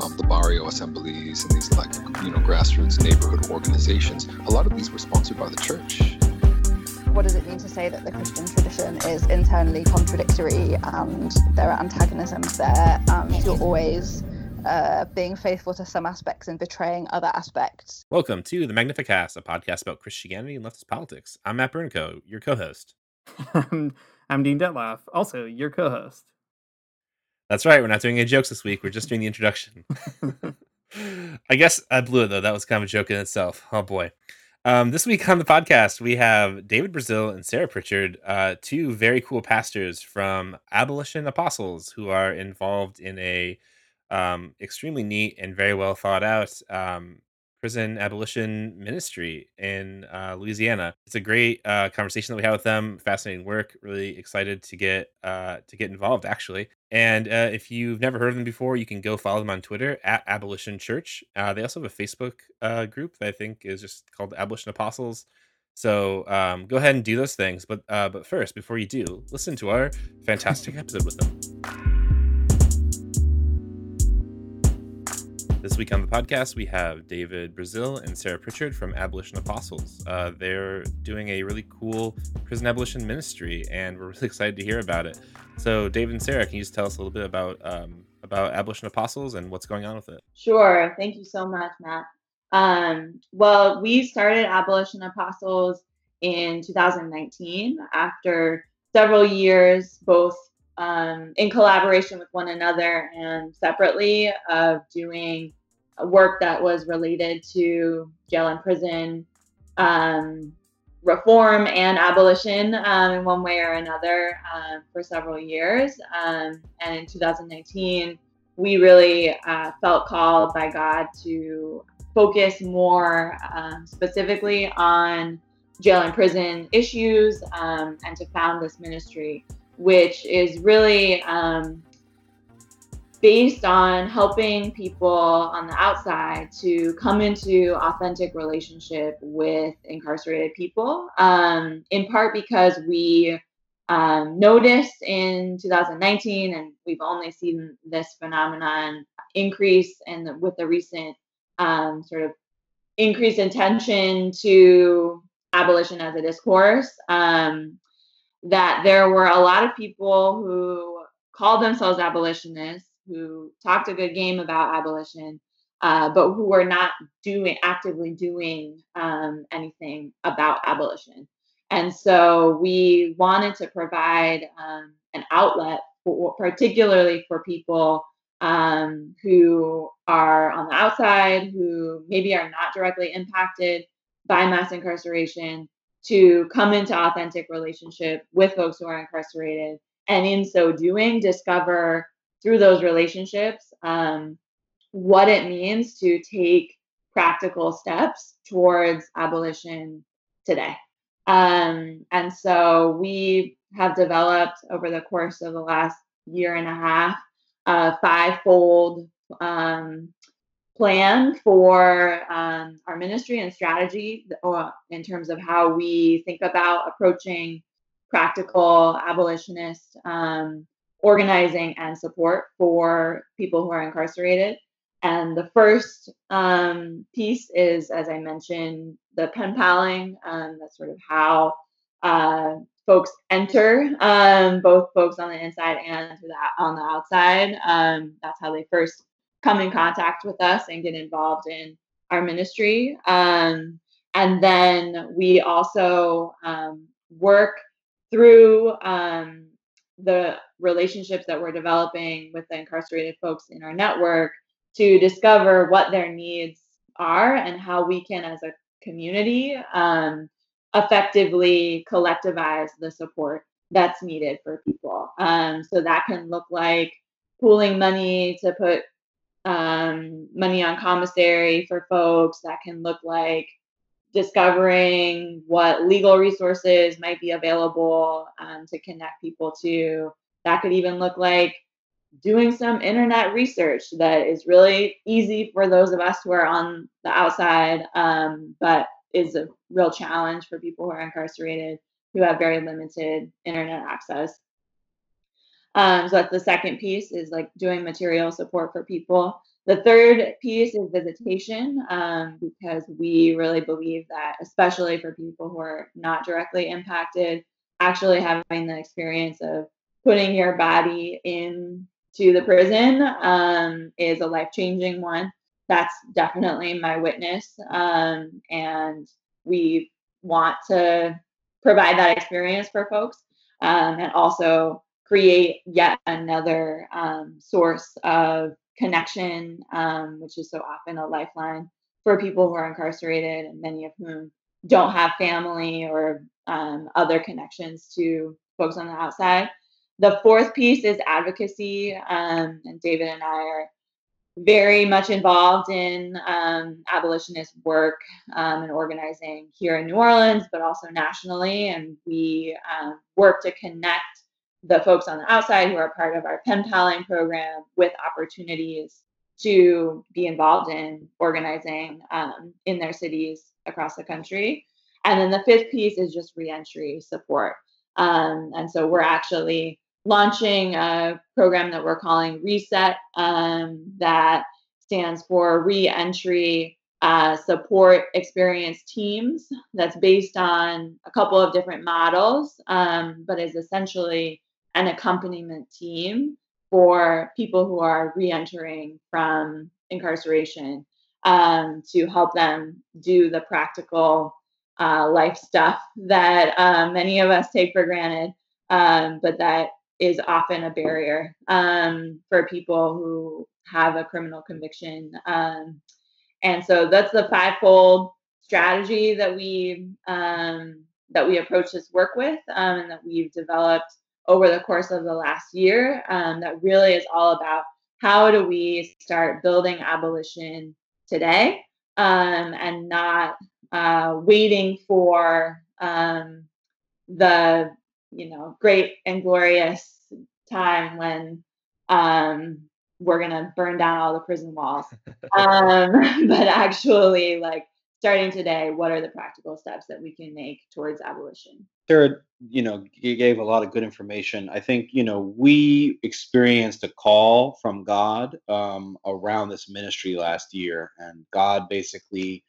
um, the barrio assemblies and these like you know grassroots neighborhood organizations, a lot of these were sponsored by the church. What does it mean to say that the Christian tradition is internally contradictory and there are antagonisms there and you're always uh, being faithful to some aspects and betraying other aspects. Welcome to the Magnificast, a podcast about Christianity and leftist politics. I'm Matt Bernico, your co-host. I'm Dean Detloff, also your co-host. That's right. We're not doing any jokes this week. We're just doing the introduction. I guess I blew it though. That was kind of a joke in itself. Oh boy. Um, this week on the podcast, we have David Brazil and Sarah Pritchard, uh, two very cool pastors from Abolition Apostles who are involved in a um, extremely neat and very well thought out um, prison abolition ministry in uh, Louisiana. It's a great uh, conversation that we had with them. Fascinating work. Really excited to get uh, to get involved actually. And uh, if you've never heard of them before, you can go follow them on Twitter at Abolition Church. Uh, they also have a Facebook uh, group that I think is just called Abolition Apostles. So um, go ahead and do those things. But but first, before you do, listen to our fantastic episode with them. This week on the podcast, we have David Brazil and Sarah Pritchard from Abolition Apostles. Uh, they're doing a really cool prison abolition ministry, and we're really excited to hear about it. So, David and Sarah, can you just tell us a little bit about um, about Abolition Apostles and what's going on with it? Sure. Thank you so much, Matt. Um, well, we started Abolition Apostles in 2019 after several years, both um, in collaboration with one another and separately of doing work that was related to jail and prison um, reform and abolition um, in one way or another uh, for several years. Um, and in 2019, we really uh, felt called by God to focus more um, specifically on jail and prison issues um, and to found this ministry which is really um, based on helping people on the outside to come into authentic relationship with incarcerated people um, in part because we um, noticed in 2019 and we've only seen this phenomenon increase and with the recent um, sort of increased attention to abolition as a discourse um, that there were a lot of people who called themselves abolitionists, who talked a good game about abolition, uh, but who were not doing actively doing um, anything about abolition. And so we wanted to provide um, an outlet, for, particularly for people um, who are on the outside, who maybe are not directly impacted by mass incarceration, to come into authentic relationship with folks who are incarcerated and in so doing discover through those relationships um, what it means to take practical steps towards abolition today. Um, and so we have developed over the course of the last year and a half a five-fold um, plan for um, our ministry and strategy uh, in terms of how we think about approaching practical abolitionist um, organizing and support for people who are incarcerated. And the first um, piece is, as I mentioned, the pen paling. Um, that's sort of how uh, folks enter, um, both folks on the inside and on the outside. Um, that's how they first come in contact with us and get involved in our ministry. Um, and then we also um, work through um, the relationships that we're developing with the incarcerated folks in our network to discover what their needs are and how we can, as a community, um, effectively collectivize the support that's needed for people. Um, so that can look like pooling money to put um, money on commissary for folks. That can look like discovering what legal resources might be available um, to connect people to. That could even look like doing some internet research that is really easy for those of us who are on the outside, um, but is a real challenge for people who are incarcerated who have very limited internet access. Um, so that's the second piece is like doing material support for people. The third piece is visitation um, because we really believe that, especially for people who are not directly impacted, actually having the experience of putting your body into the prison um, is a life changing one. That's definitely my witness. Um, and we want to provide that experience for folks um, and also create yet another um, source of connection, um, which is so often a lifeline for people who are incarcerated and many of whom don't have family or um, other connections to folks on the outside. The fourth piece is advocacy, um, and David and I are very much involved in um, abolitionist work um, and organizing here in New Orleans, but also nationally. And we um, work to connect the folks on the outside who are part of our pen paling program with opportunities to be involved in organizing um, in their cities across the country. And then the fifth piece is just reentry support. Um, and so we're actually launching a program that we're calling Reset, um, that stands for Reentry uh, Support Experience Teams. That's based on a couple of different models, um, but is essentially an accompaniment team for people who are reentering from incarceration um, to help them do the practical uh, life stuff that uh, many of us take for granted, um, but that is often a barrier um, for people who have a criminal conviction. Um, and so that's the fivefold strategy that we um, that we approach this work with um, and that we've developed over the course of the last year. Um, that really is all about how do we start building abolition today um, and not uh, waiting for the you know, great and glorious time when um, we're gonna burn down all the prison walls. um, but actually, like starting today, what are the practical steps that we can make towards abolition? Sarah, you know, you gave a lot of good information. I think, you know, we experienced a call from God um, around this ministry last year, and God basically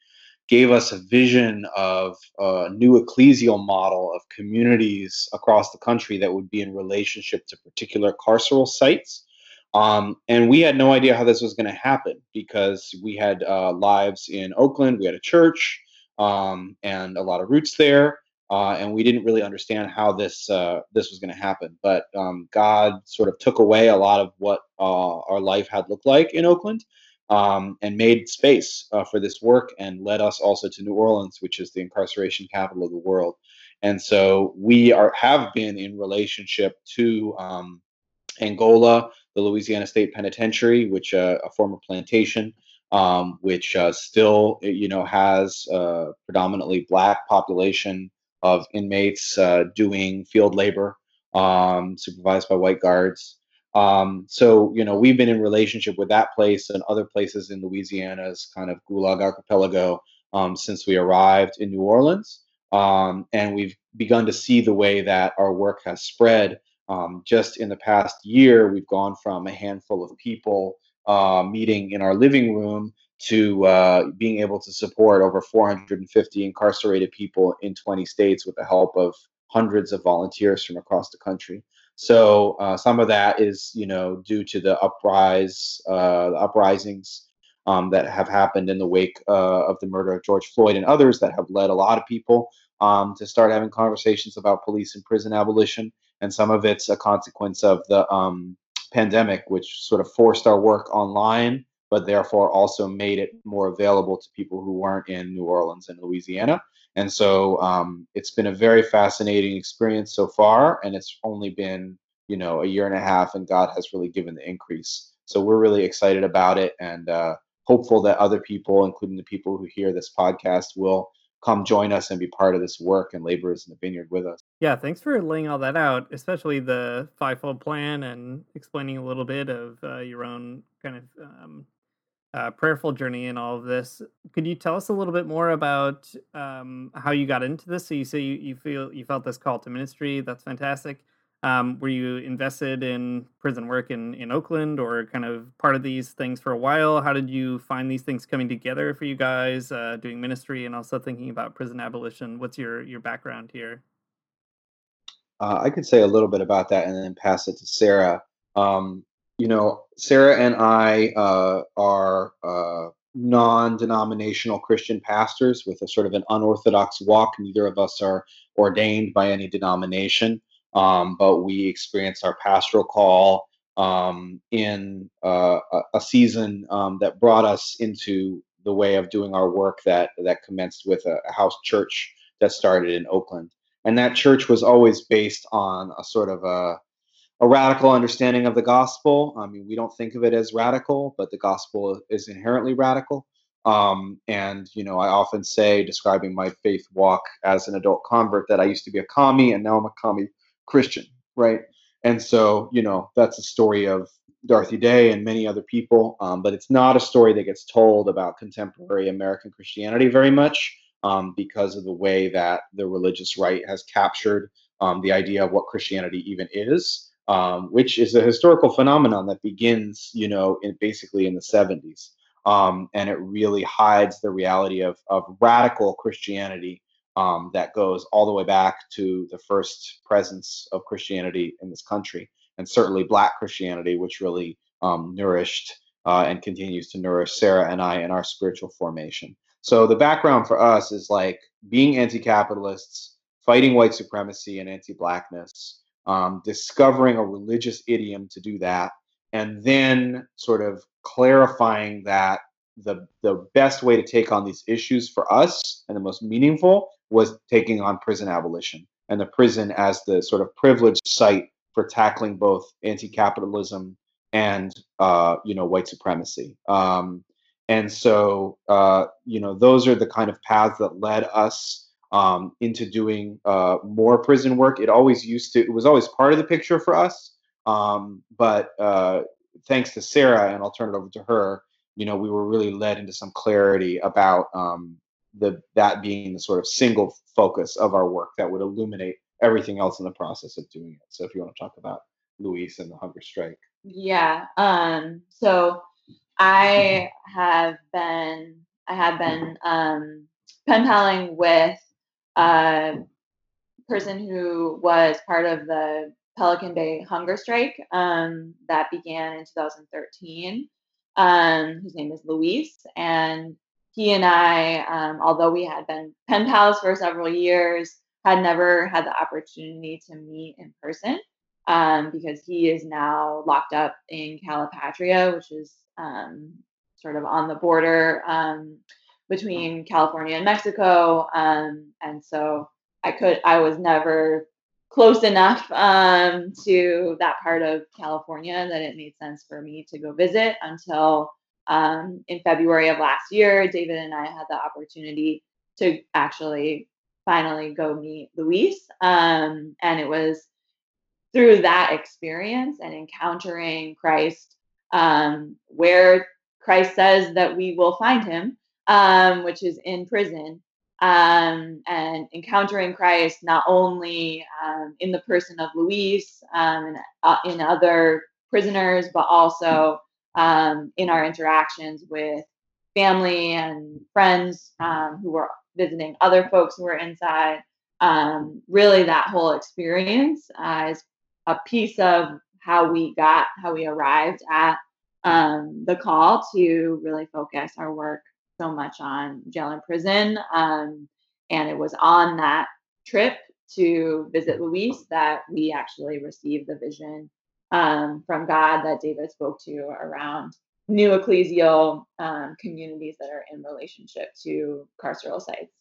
gave us a vision of a new ecclesial model of communities across the country that would be in relationship to particular carceral sites. Um, and we had no idea how this was going to happen because we had uh, lives in Oakland, we had a church, um, and a lot of roots there. Uh, and we didn't really understand how this uh, this was going to happen. But um, God sort of took away a lot of what uh, our life had looked like in Oakland, um, and made space uh, for this work and led us also to New Orleans, which is the incarceration capital of the world. And so we are have been in relationship to um, Angola, the Louisiana State Penitentiary, which uh, a former plantation, um, which uh, still you know has a predominantly black population of inmates uh, doing field labor, um, supervised by white guards. Um, so, you know, we've been in relationship with that place and other places in Louisiana's kind of Gulag archipelago um, since we arrived in New Orleans. Um, and we've begun to see the way that our work has spread. Um, just in the past year, we've gone from a handful of people uh, meeting in our living room to uh, being able to support over 450 incarcerated people in 20 states with the help of hundreds of volunteers from across the country. So uh, some of that is, you know, due to the uprise, uh, the uprisings um, that have happened in the wake uh, of the murder of George Floyd and others that have led a lot of people um, to start having conversations about police and prison abolition. And some of it's a consequence of the um, pandemic, which sort of forced our work online, but therefore also made it more available to people who weren't in New Orleans and Louisiana. And so um, it's been a very fascinating experience so far, and it's only been you know a year and a half, and God has really given the increase. So we're really excited about it, and uh, hopeful that other people, including the people who hear this podcast, will come join us and be part of this work and laborers in the vineyard with us. Yeah, thanks for laying all that out, especially the fivefold plan and explaining a little bit of uh, your own kind of um, uh, prayerful journey in all of this. Could you tell us a little bit more about um, how you got into this? So you say you, you feel you felt this call to ministry. That's fantastic. Um, were you invested in prison work in, in Oakland or kind of part of these things for a while? How did you find these things coming together for you guys, uh, doing ministry and also thinking about prison abolition? What's your, your background here? Uh, I could say a little bit about that and then pass it to Sarah. Um, you know, Sarah and I uh, are uh, non denominational Christian pastors with a sort of an unorthodox walk. Neither of us are ordained by any denomination um, but we experienced our pastoral call um, in uh, a, season um, that brought us into the way of doing our work that that commenced with a, a, house church that started in Oakland, and that church was always based on a sort of a a radical understanding of the gospel. I mean, we don't think of it as radical, but the gospel is inherently radical. Um, and you know, I often say, describing my faith walk as an adult convert, that I used to be a commie, and now I'm a commie Christian, right? And so, you know, that's a story of Dorothy Day and many other people, um, but it's not a story that gets told about contemporary American Christianity very much um, because of the way that the religious right has captured um, the idea of what Christianity even is, um, which is a historical phenomenon that begins, you know, in basically in the 70s. Um, and it really hides the reality of, of radical Christianity um, that goes all the way back to the first presence of Christianity in this country, and certainly Black Christianity, which really um, nourished uh, and continues to nourish Sarah and I in our spiritual formation. So the background for us is like being anti-capitalists, fighting white supremacy and anti-blackness, um, discovering a religious idiom to do that, and then sort of clarifying that the the best way to take on these issues for us and the most meaningful was taking on prison abolition and the prison as the sort of privileged site for tackling both anti-capitalism and uh, you know white supremacy. Um, and so uh, you know those are the kind of paths that led us um, into doing uh, more prison work. It always used to. It was always part of the picture for us. Um, but uh, thanks to Sarah, and I'll turn it over to her. You know, we were really led into some clarity about um, the that being the sort of single focus of our work that would illuminate everything else in the process of doing it. So if you want to talk about Luis and the hunger strike. Yeah. Um so I have been I have been um pen paling with a person who was part of the Pelican Bay hunger strike um, that began in 2013. Um, his name is Luis, and he and I, um, although we had been pen pals for several years, had never had the opportunity to meet in person um, because he is now locked up in Calipatria, which is um, sort of on the border um, between California and Mexico. Um, and so I could, I was never close enough um, to that part of California that it made sense for me to go visit until um, in February of last year, David and I had the opportunity to actually finally go meet Luis. Um, and it was through that experience and encountering Christ, um, where Christ says that we will find him, um, which is in prison. Um, and encountering Christ not only um, in the person of Luis um, and uh, in other prisoners, but also um, in our interactions with family and friends um, who were visiting other folks who were inside. Really, that whole experience uh, is a piece of how we got, how we arrived at um, the call to really focus our work so much on jail and prison. Um, and it was on that trip to visit Luis that we actually received the vision um, from God that David spoke to around new ecclesial um, communities that are in relationship to carceral sites.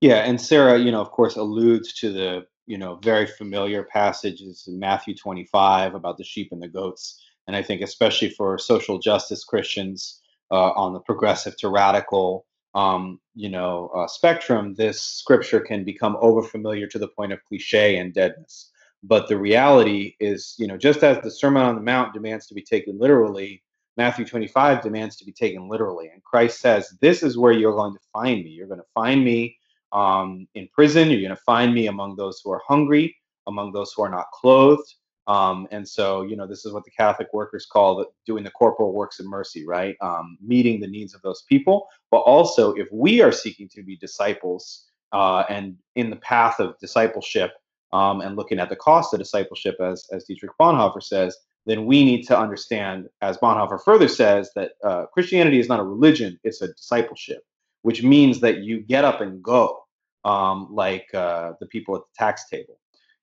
Yeah, and Sarah, you know, of course, alludes to the you know very familiar passages in Matthew 25 about the sheep and the goats, and I think especially for social justice Christians uh, on the progressive to radical um, you know uh, spectrum, this scripture can become overfamiliar to the point of cliche and deadness. But the reality is, you know, just as the Sermon on the Mount demands to be taken literally, Matthew 25 demands to be taken literally. And Christ says, This is where you're going to find me. You're going to find me um, in prison. You're going to find me among those who are hungry, among those who are not clothed. Um, and so, you know, this is what the Catholic workers call the, doing the corporal works of mercy, right? Um, meeting the needs of those people. But also, if we are seeking to be disciples uh, and in the path of discipleship um, and looking at the cost of discipleship, as, as Dietrich Bonhoeffer says, then we need to understand, as Bonhoeffer further says, that uh, Christianity is not a religion, it's a discipleship, which means that you get up and go um, like uh, the people at the tax table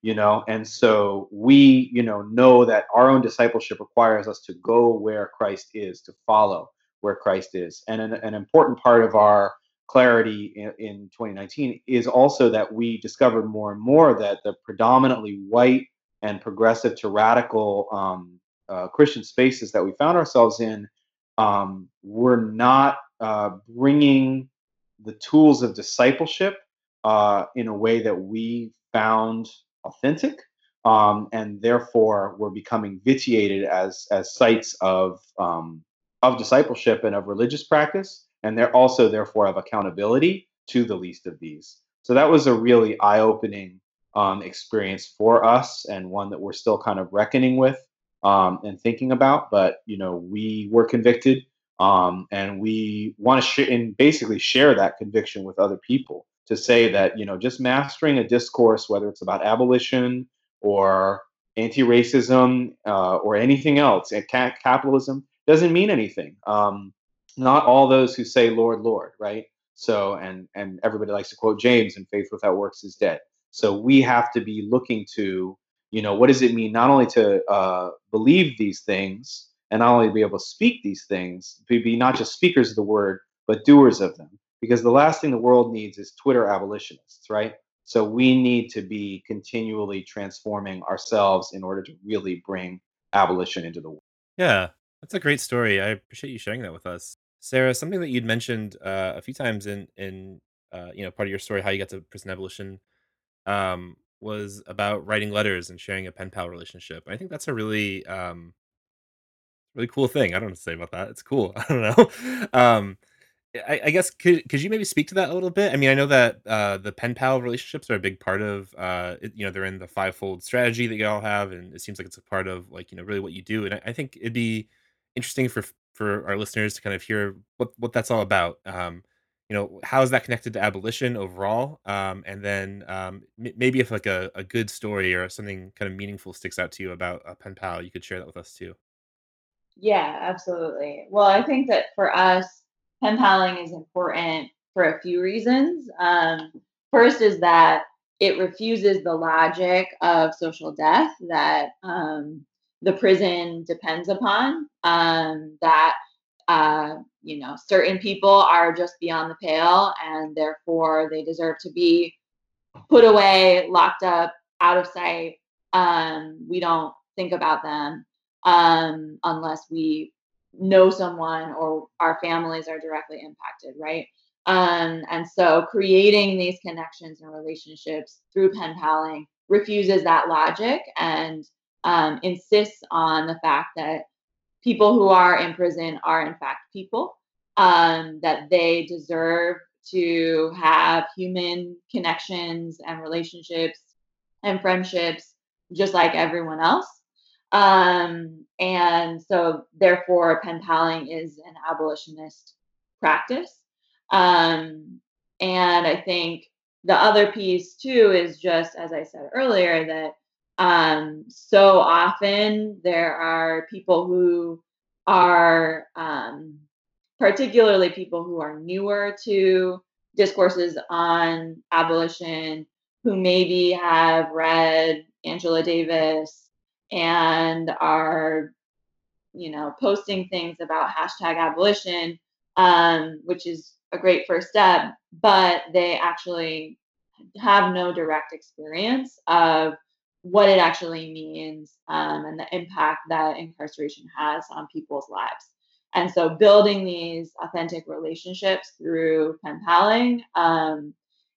you know? And so we you know know that our own discipleship requires us to go where christ is to follow where christ is. And an, an important part of our clarity in, in 2019 is also that we discovered more and more that the predominantly white and progressive to radical um, uh, christian spaces that we found ourselves in um, were not uh, bringing the tools of discipleship uh, in a way that we found authentic, um, and therefore we're becoming vitiated as as sites of um, of discipleship and of religious practice, and they're also therefore of accountability to the least of these. So that was a really eye opening um, experience for us, and one that we're still kind of reckoning with um, and thinking about. But you know, we were convicted, um, and we want to sh- and basically share that conviction with other people to say that you know just mastering a discourse, whether it's about abolition or anti-racism uh, or anything else, ca- capitalism doesn't mean anything. Um, not all those who say "Lord, Lord," right? So, and and everybody likes to quote James, "And faith without works is dead." So we have to be looking to, you know, what does it mean not only to uh, believe these things and not only be able to speak these things, be, be not just speakers of the word, but doers of them because the last thing the world needs is Twitter abolitionists, right? So we need to be continually transforming ourselves in order to really bring abolition into the world. Yeah, that's a great story. I appreciate you sharing that with us, Sarah. Something that you'd mentioned uh, a few times in in uh, you know part of your story, how you got to prison abolition, um, was about writing letters and sharing a pen pal relationship. I think that's a really um, really cool thing. I don't know to say about that. It's cool. I don't know. um, I, I guess could could you maybe speak to that a little bit? I mean, I know that uh, the pen pal relationships are a big part of uh, it, you know they're in the fivefold strategy that you all have, and it seems like it's a part of like you know really what you do. And I, I think it'd be interesting for for our listeners to kind of hear what what that's all about. Um, you know, how is that connected to abolition overall? Um, and then um, m- maybe if like a, a good story or something kind of meaningful sticks out to you about a pen pal, you could share that with us too. Yeah, absolutely. Well, I think that for us, pen paling is important for a few reasons. Um, first is that it refuses the logic of social death that um, the prison depends upon. Um, that uh, you know certain people are just beyond the pale, and therefore they deserve to be put away, locked up, out of sight. Um, we don't think about them um, unless we know someone or our families are directly impacted, right? Um, and so creating these connections and relationships through pen paling refuses that logic and um, insists on the fact that people who are in prison are in fact people, um, that they deserve to have human connections and relationships and friendships just like everyone else. Um, and so, therefore, pen paling is an abolitionist practice. Um, and I think the other piece, too, is just as I said earlier, that um, so often there are people who are um, particularly people who are newer to discourses on abolition, who maybe have read Angela Davis and are, you know, posting things about hashtag abolition, um, which is a great first step, but they actually have no direct experience of what it actually means um, and the impact that incarceration has on people's lives. And so, building these authentic relationships through pen paling, um,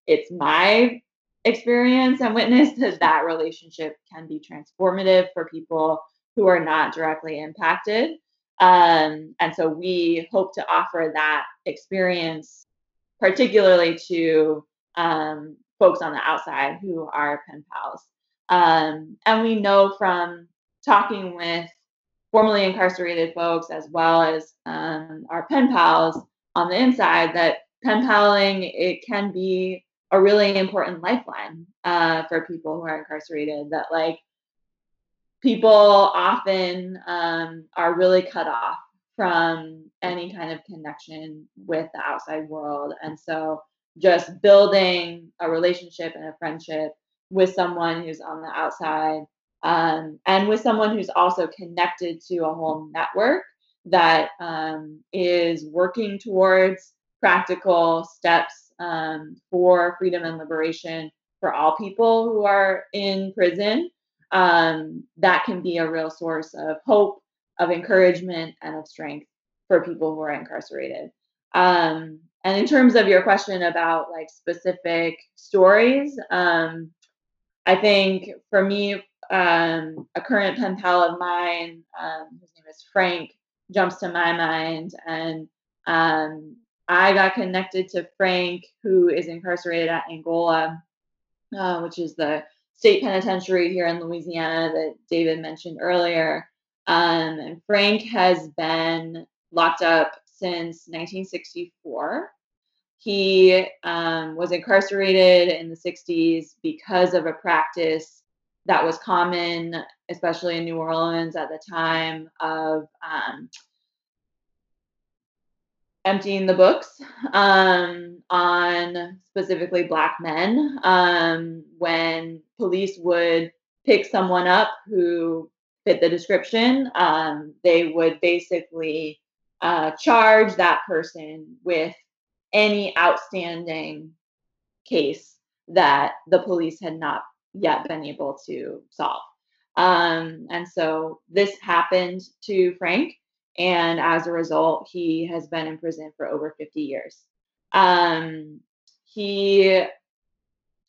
it's my experience and witness that that relationship can be transformative for people who are not directly impacted. Um, and so, we hope to offer that experience, particularly to um, folks on the outside who are pen pals. Um, and we know from talking with formerly incarcerated folks as well as um, our pen pals on the inside that pen paling it can be a really important lifeline uh, for people who are incarcerated that like people often um, are really cut off from any kind of connection with the outside world. And so just building a relationship and a friendship with someone who's on the outside um, and with someone who's also connected to a whole network that um, is working towards practical steps um, for freedom and liberation for all people who are in prison. Um, that can be a real source of hope, of encouragement, and of strength for people who are incarcerated. Um, and in terms of your question about like specific stories, um, I think for me, um, a current pen pal of mine, um, his name is Frank, jumps to my mind. And um, I got connected to Frank, who is incarcerated at Angola, uh, which is the state penitentiary here in Louisiana that David mentioned earlier. Um, and Frank has been locked up since 1964. He um, was incarcerated in the 60s because of a practice that was common, especially in New Orleans at the time, of um, emptying the books um, on specifically Black men. Um, when police would pick someone up who fit the description, um, they would basically uh, charge that person with any outstanding case that the police had not yet been able to solve. Um, and so this happened to Frank, and as a result, he has been in prison for over 50 years. Um, he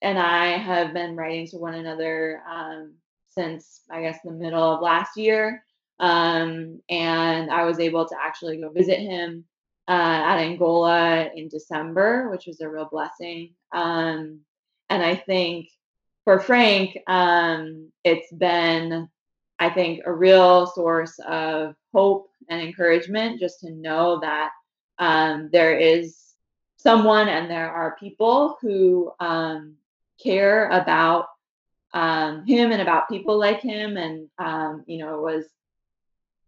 and I have been writing to one another um, since I guess the middle of last year. Um, and I was able to actually go visit him uh, at Angola in December, which was a real blessing. Um, and I think for Frank, um, it's been, I think, a real source of hope and encouragement just to know that um, there is someone and there are people who um, care about um, him and about people like him. And, um, you know, it was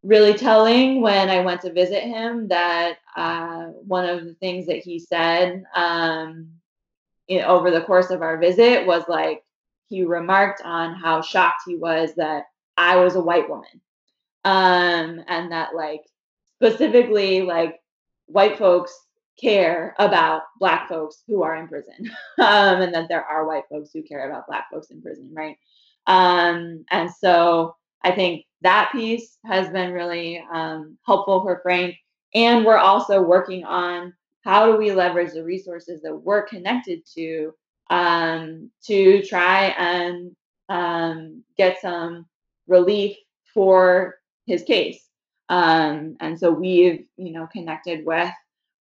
really telling when I went to visit him that uh, one of the things that he said um, in, over the course of our visit was like, he remarked on how shocked he was that I was a white woman. Um, and that, like, specifically, like, white folks care about black folks who are in prison um, and that there are white folks who care about black folks in prison right um, and so i think that piece has been really um, helpful for Frank. And we're also working on how do we leverage the resources that we're connected to um, to try and um, get some relief for his case. Um, and so we've, you know, connected with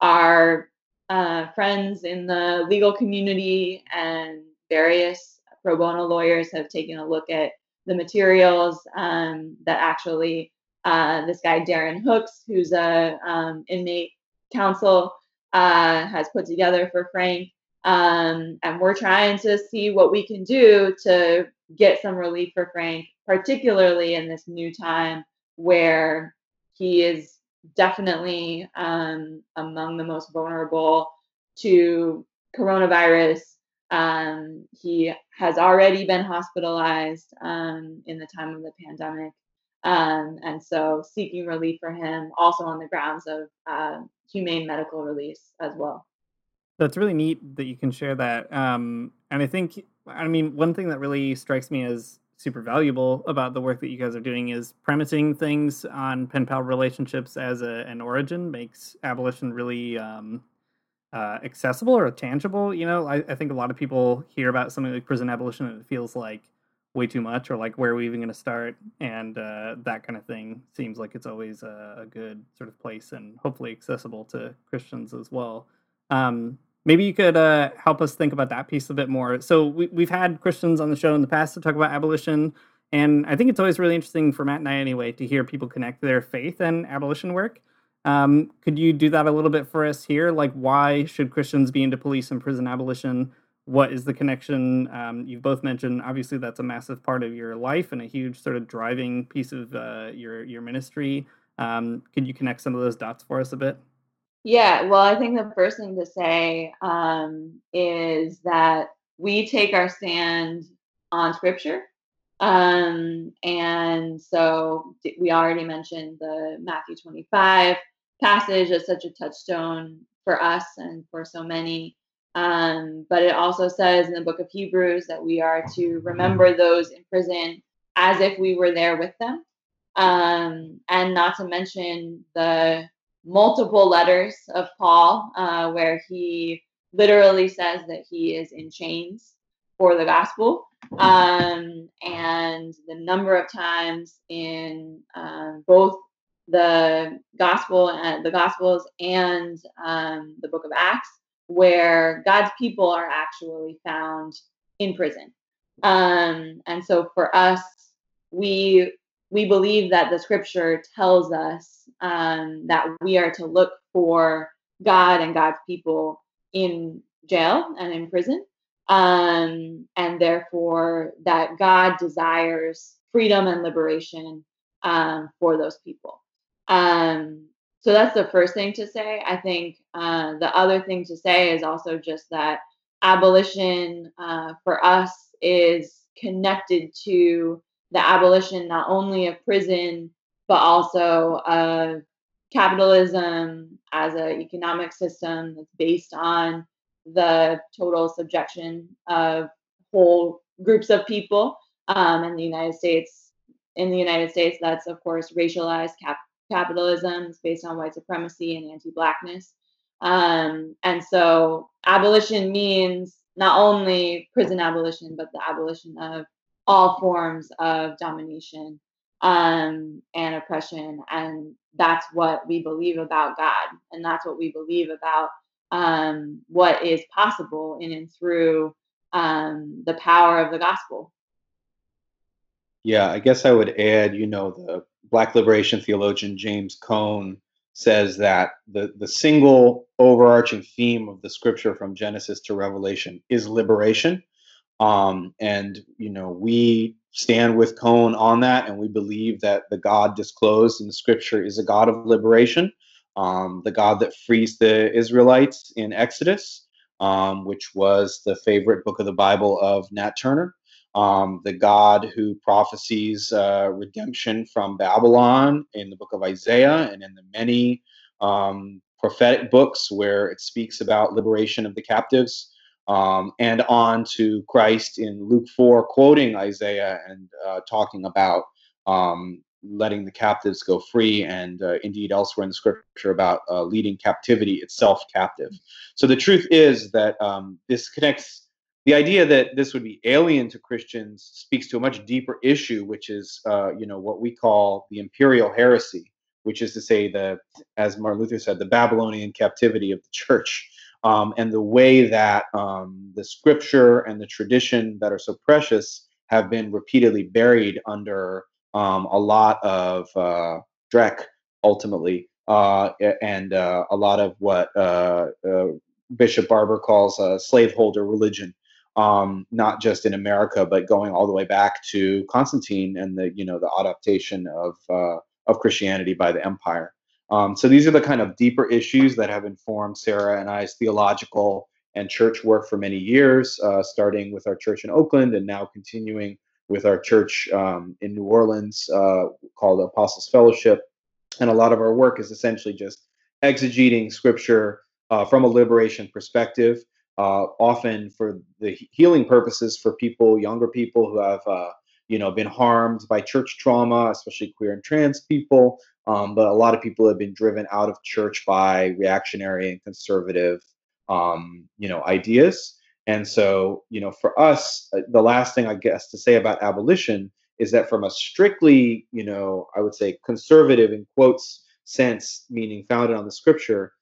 our uh, friends in the legal community and various pro bono lawyers have taken a look at the materials um, that actually uh, this guy Darren Hooks, who's a um, inmate counsel, uh, has put together for Frank, um, and we're trying to see what we can do to get some relief for Frank, particularly in this new time where he is definitely um, among the most vulnerable to coronavirus. Um, he has already been hospitalized um, in the time of the pandemic. Um, and so seeking relief for him also on the grounds of uh, humane medical release as well. That's really neat that you can share that. Um, and I think, I mean, one thing that really strikes me as super valuable about the work that you guys are doing is premising things on pen pal relationships as a, an origin makes abolition really um, uh, accessible or tangible. You know, I, I, think a lot of people hear about something like prison abolition and it feels like way too much or like where are we even going to start and uh, that kind of thing seems like it's always a, a, good sort of place and hopefully accessible to christians as well um, maybe you could uh, help us think about that piece a bit more. So we, we've had christians on the show in the past to talk about abolition and i think it's always really interesting for matt and i anyway to hear people connect their faith and abolition work. Um, could you do that a little bit for us here? Like why should christians be into police and prison abolition? What is the connection? Um, you've both mentioned obviously that's a massive part of your life and a huge sort of driving piece of uh, your your ministry. Um, could you connect some of those dots for us a bit yeah well i think the first thing to say um, is that we take our stand on scripture um, and so we already mentioned the matthew 25 passage as such a touchstone for us and for so many um, but it also says in the book of Hebrews that we are to remember those in prison as if we were there with them. Um, and not to mention the multiple letters of Paul, uh, where he literally says that he is in chains for the gospel. Um, and the number of times in um, both the gospel and the gospels and um, the book of Acts where God's people are actually found in prison. Um, and so for us, we we believe that the scripture tells us um, that we are to look for God and God's people in jail and in prison, um, and therefore that God desires freedom and liberation um, for those people. Um, so that's the first thing to say. I think uh, the other thing to say is also just that abolition uh, for us is connected to the abolition not only of prison but also of capitalism as an economic system that's based on the total subjection of whole groups of people um, in the United States. In the United States, that's of course racialized cap- capitalism is based on white supremacy and anti-blackness. Um, and so abolition means not only prison abolition, but the abolition of all forms of domination um, and oppression. And that's what we believe about God. And that's what we believe about um, what is possible in and through um, the power of the gospel. Yeah, I guess I would add, you know, the Black liberation theologian James Cone says that the, the single overarching theme of the scripture from Genesis to Revelation is liberation. Um, and, you know, we stand with Cone on that, and we believe that the God disclosed in the scripture is a God of liberation, um, the God that frees the Israelites in Exodus, um, which was the favorite book of the Bible of Nat Turner um, the God who prophesies uh, redemption from Babylon in the book of Isaiah and in the many um, prophetic books where it speaks about liberation of the captives, um, and on to Christ in Luke 4, quoting Isaiah and uh, talking about um, letting the captives go free, and uh, indeed elsewhere in the scripture about uh, leading captivity itself captive. So the truth is that um, this connects the idea that this would be alien to Christians speaks to a much deeper issue, which is, uh, you know, what we call the imperial heresy, which is to say the, as Martin Luther said, the Babylonian captivity of the church, um, and the way that um, the scripture and the tradition that are so precious have been repeatedly buried under um, a lot of uh, dreck, ultimately, uh, and uh, a lot of what uh, uh, Bishop Barber calls a slaveholder religion um, not just in America, but going all the way back to Constantine and the you know the adaptation of uh, of Christianity by the empire. Um, so these are the kind of deeper issues that have informed Sarah and I's theological and church work for many years, uh, starting with our church in Oakland and now continuing with our church um, in New Orleans uh, called Apostles Fellowship. And a lot of our work is essentially just exegeting scripture uh, from a liberation perspective, uh, often for the healing purposes for people, younger people who have, uh, you know, been harmed by church trauma, especially queer and trans people. Um, but a lot of people have been driven out of church by reactionary and conservative, um, you know, ideas. And so, you know, for us, uh, the last thing I guess to say about abolition is that from a strictly, you know, I would say conservative in quotes sense, meaning founded on the scripture,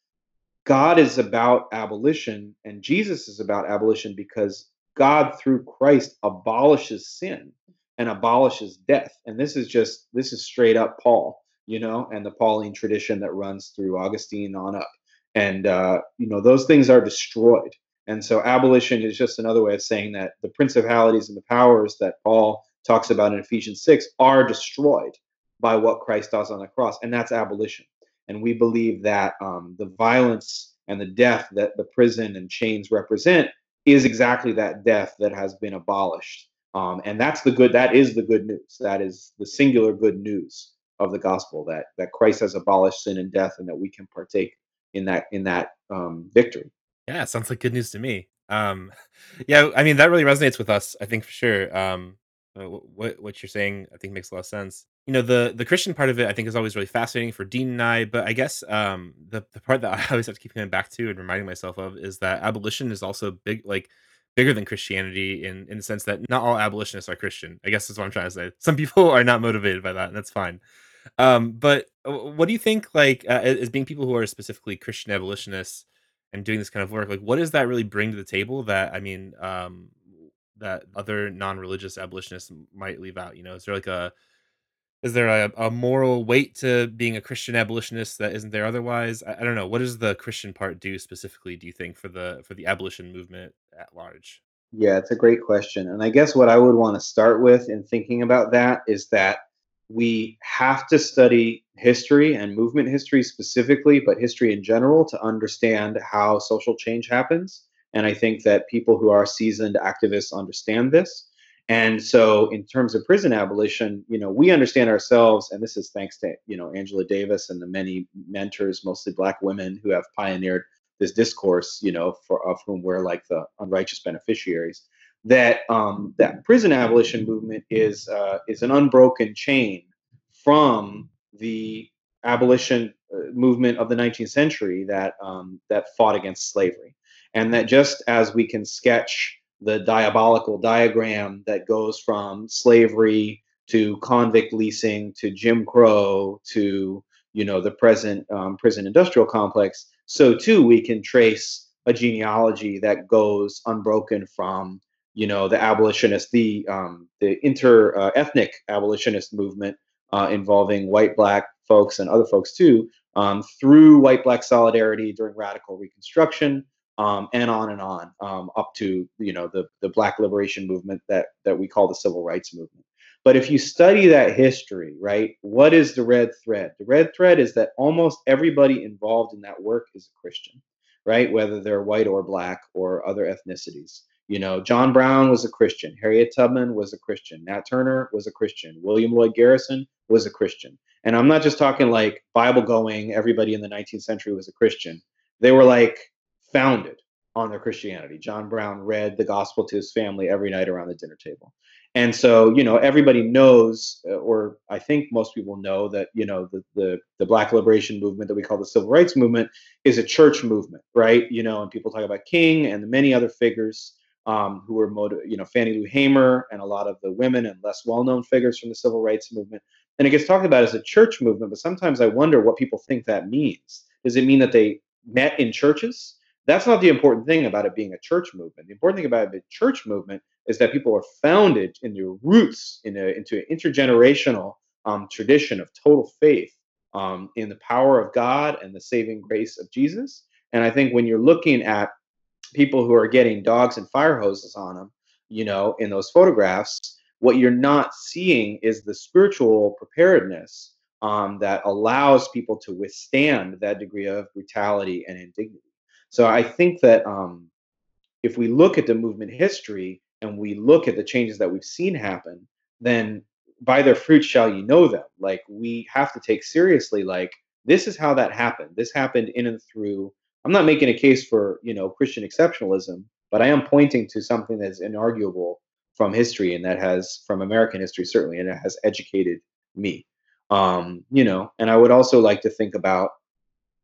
God is about abolition and Jesus is about abolition because God through Christ abolishes sin and abolishes death. And this is just this is straight up Paul, you know, and the Pauline tradition that runs through Augustine on up. And uh, you know, those things are destroyed. And so abolition is just another way of saying that the principalities and the powers that Paul talks about in Ephesians 6 are destroyed by what Christ does on the cross, and that's abolition. And we believe that um, the violence and the death that the prison and chains represent is exactly that death that has been abolished. Um, and that's the good. That is the good news. That is the singular good news of the gospel that that Christ has abolished sin and death, and that we can partake in that in that um, victory. Yeah, sounds like good news to me. Um, yeah, I mean that really resonates with us. I think for sure. Um, uh, what what you're saying, I think makes a lot of sense. You know, the the Christian part of it, I think, is always really fascinating for Dean and I. But I guess um, the the part that I always have to keep coming back to and reminding myself of is that abolition is also big, like bigger than Christianity in in the sense that not all abolitionists are Christian. I guess that's what I'm trying to say. Some people are not motivated by that, and that's fine. Um, but uh, what do you think, like, uh, as being people who are specifically Christian abolitionists and doing this kind of work, like, what does that really bring to the table? That I mean, um, that other non-religious abolitionists might leave out? You know, is there like a is there a, a moral weight to being a Christian abolitionist that isn't there otherwise? I, I don't know. What does the Christian part do specifically? Do you think for the for the abolition movement at large? Yeah, it's a great question. And I guess what I would want to start with in thinking about that is that we have to study history and movement history specifically, but history in general to understand how social change happens. And I think that people who are seasoned activists understand this. And so, in terms of prison abolition, you know, we understand ourselves, and this is thanks to you know Angela Davis and the many mentors, mostly Black women, who have pioneered this discourse, you know, for of whom we're like the unrighteous beneficiaries. That um, that prison abolition movement is uh, is an unbroken chain from the abolition uh, movement of the 19th century that um, that fought against slavery. And that just as we can sketch the diabolical diagram that goes from slavery to convict leasing to Jim Crow to you know the present um, prison industrial complex, so too we can trace a genealogy that goes unbroken from you know the abolitionist, the um, the inter uh, ethnic abolitionist movement uh, involving white, black folks and other folks too, um, through white black solidarity during radical Reconstruction, um, and on and on um, up to you know the the Black Liberation Movement that that we call the Civil Rights Movement. But if you study that history, right, what is the red thread? The red thread is that almost everybody involved in that work is a Christian, right? Whether they're white or black or other ethnicities. You know, John Brown was a Christian. Harriet Tubman was a Christian. Nat Turner was a Christian. William Lloyd Garrison was a Christian. And I'm not just talking like Bible going, everybody in the 19th century was a Christian. They were like founded on their Christianity. John Brown read the gospel to his family every night around the dinner table. And so, you know, everybody knows, uh, or I think most people know that, you know, the, the, the Black liberation movement that we call the Civil Rights Movement is a church movement, right? You know, and people talk about King and the many other figures um, who were, motiv- you know, Fannie Lou Hamer and a lot of the women and less well-known figures from the Civil Rights Movement. And it gets talked about as a church movement, but sometimes I wonder what people think that means. Does it mean that they met in churches? That's not the important thing about it being a church movement. The important thing about a church movement is that people are founded in their roots in a, into an intergenerational um, tradition of total faith um, in the power of God and the saving grace of Jesus. And I think when you're looking at people who are getting dogs and fire hoses on them, you know, in those photographs, what you're not seeing is the spiritual preparedness um, that allows people to withstand that degree of brutality and indignity. So I think that um, if we look at the movement history and we look at the changes that we've seen happen, then by their fruits shall you know them. Like we have to take seriously, like this is how that happened. This happened in and through. I'm not making a case for you know Christian exceptionalism, but I am pointing to something that's inarguable from history and that has from American history certainly, and it has educated me. Um, you know, and I would also like to think about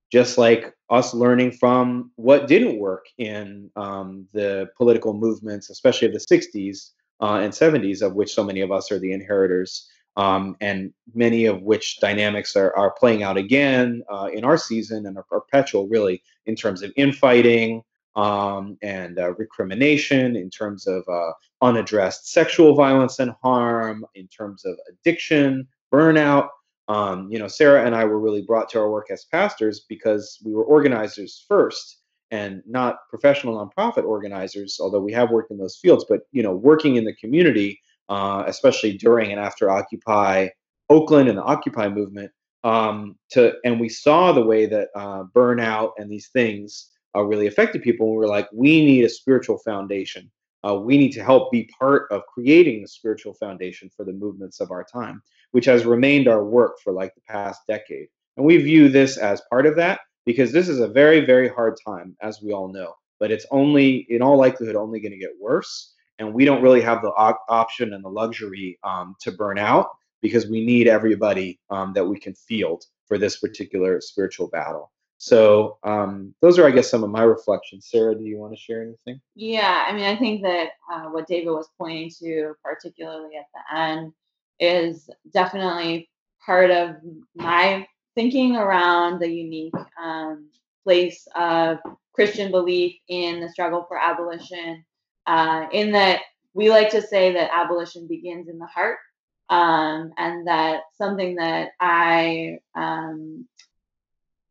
just like us learning from what didn't work in um, the political movements, especially of the 60s uh, and 70s, of which so many of us are the inheritors, um, and many of which dynamics are, are playing out again uh, in our season and are perpetual, really, in terms of infighting um, and uh, recrimination, in terms of uh, unaddressed sexual violence and harm, in terms of addiction, burnout. Um, you know, Sarah and I were really brought to our work as pastors because we were organizers first and not professional nonprofit organizers, although we have worked in those fields, but you know, working in the community, uh, especially during and after Occupy Oakland and the Occupy movement, um, to and we saw the way that uh, burnout and these things uh, really affected people. And we were like, we need a spiritual foundation. Uh, we need to help be part of creating the spiritual foundation for the movements of our time, which has remained our work for like the past decade. And we view this as part of that because this is a very, very hard time, as we all know. But it's only, in all likelihood, only going to get worse. And we don't really have the op- option and the luxury um, to burn out because we need everybody um, that we can field for this particular spiritual battle. So um, those are, I guess, some of my reflections. Sarah, do you want to share anything? Yeah, I mean, I think that uh, what David was pointing to, particularly at the end, is definitely part of my thinking around the unique um, place of Christian belief in the struggle for abolition, uh, in that we like to say that abolition begins in the heart, um, and that something that I um,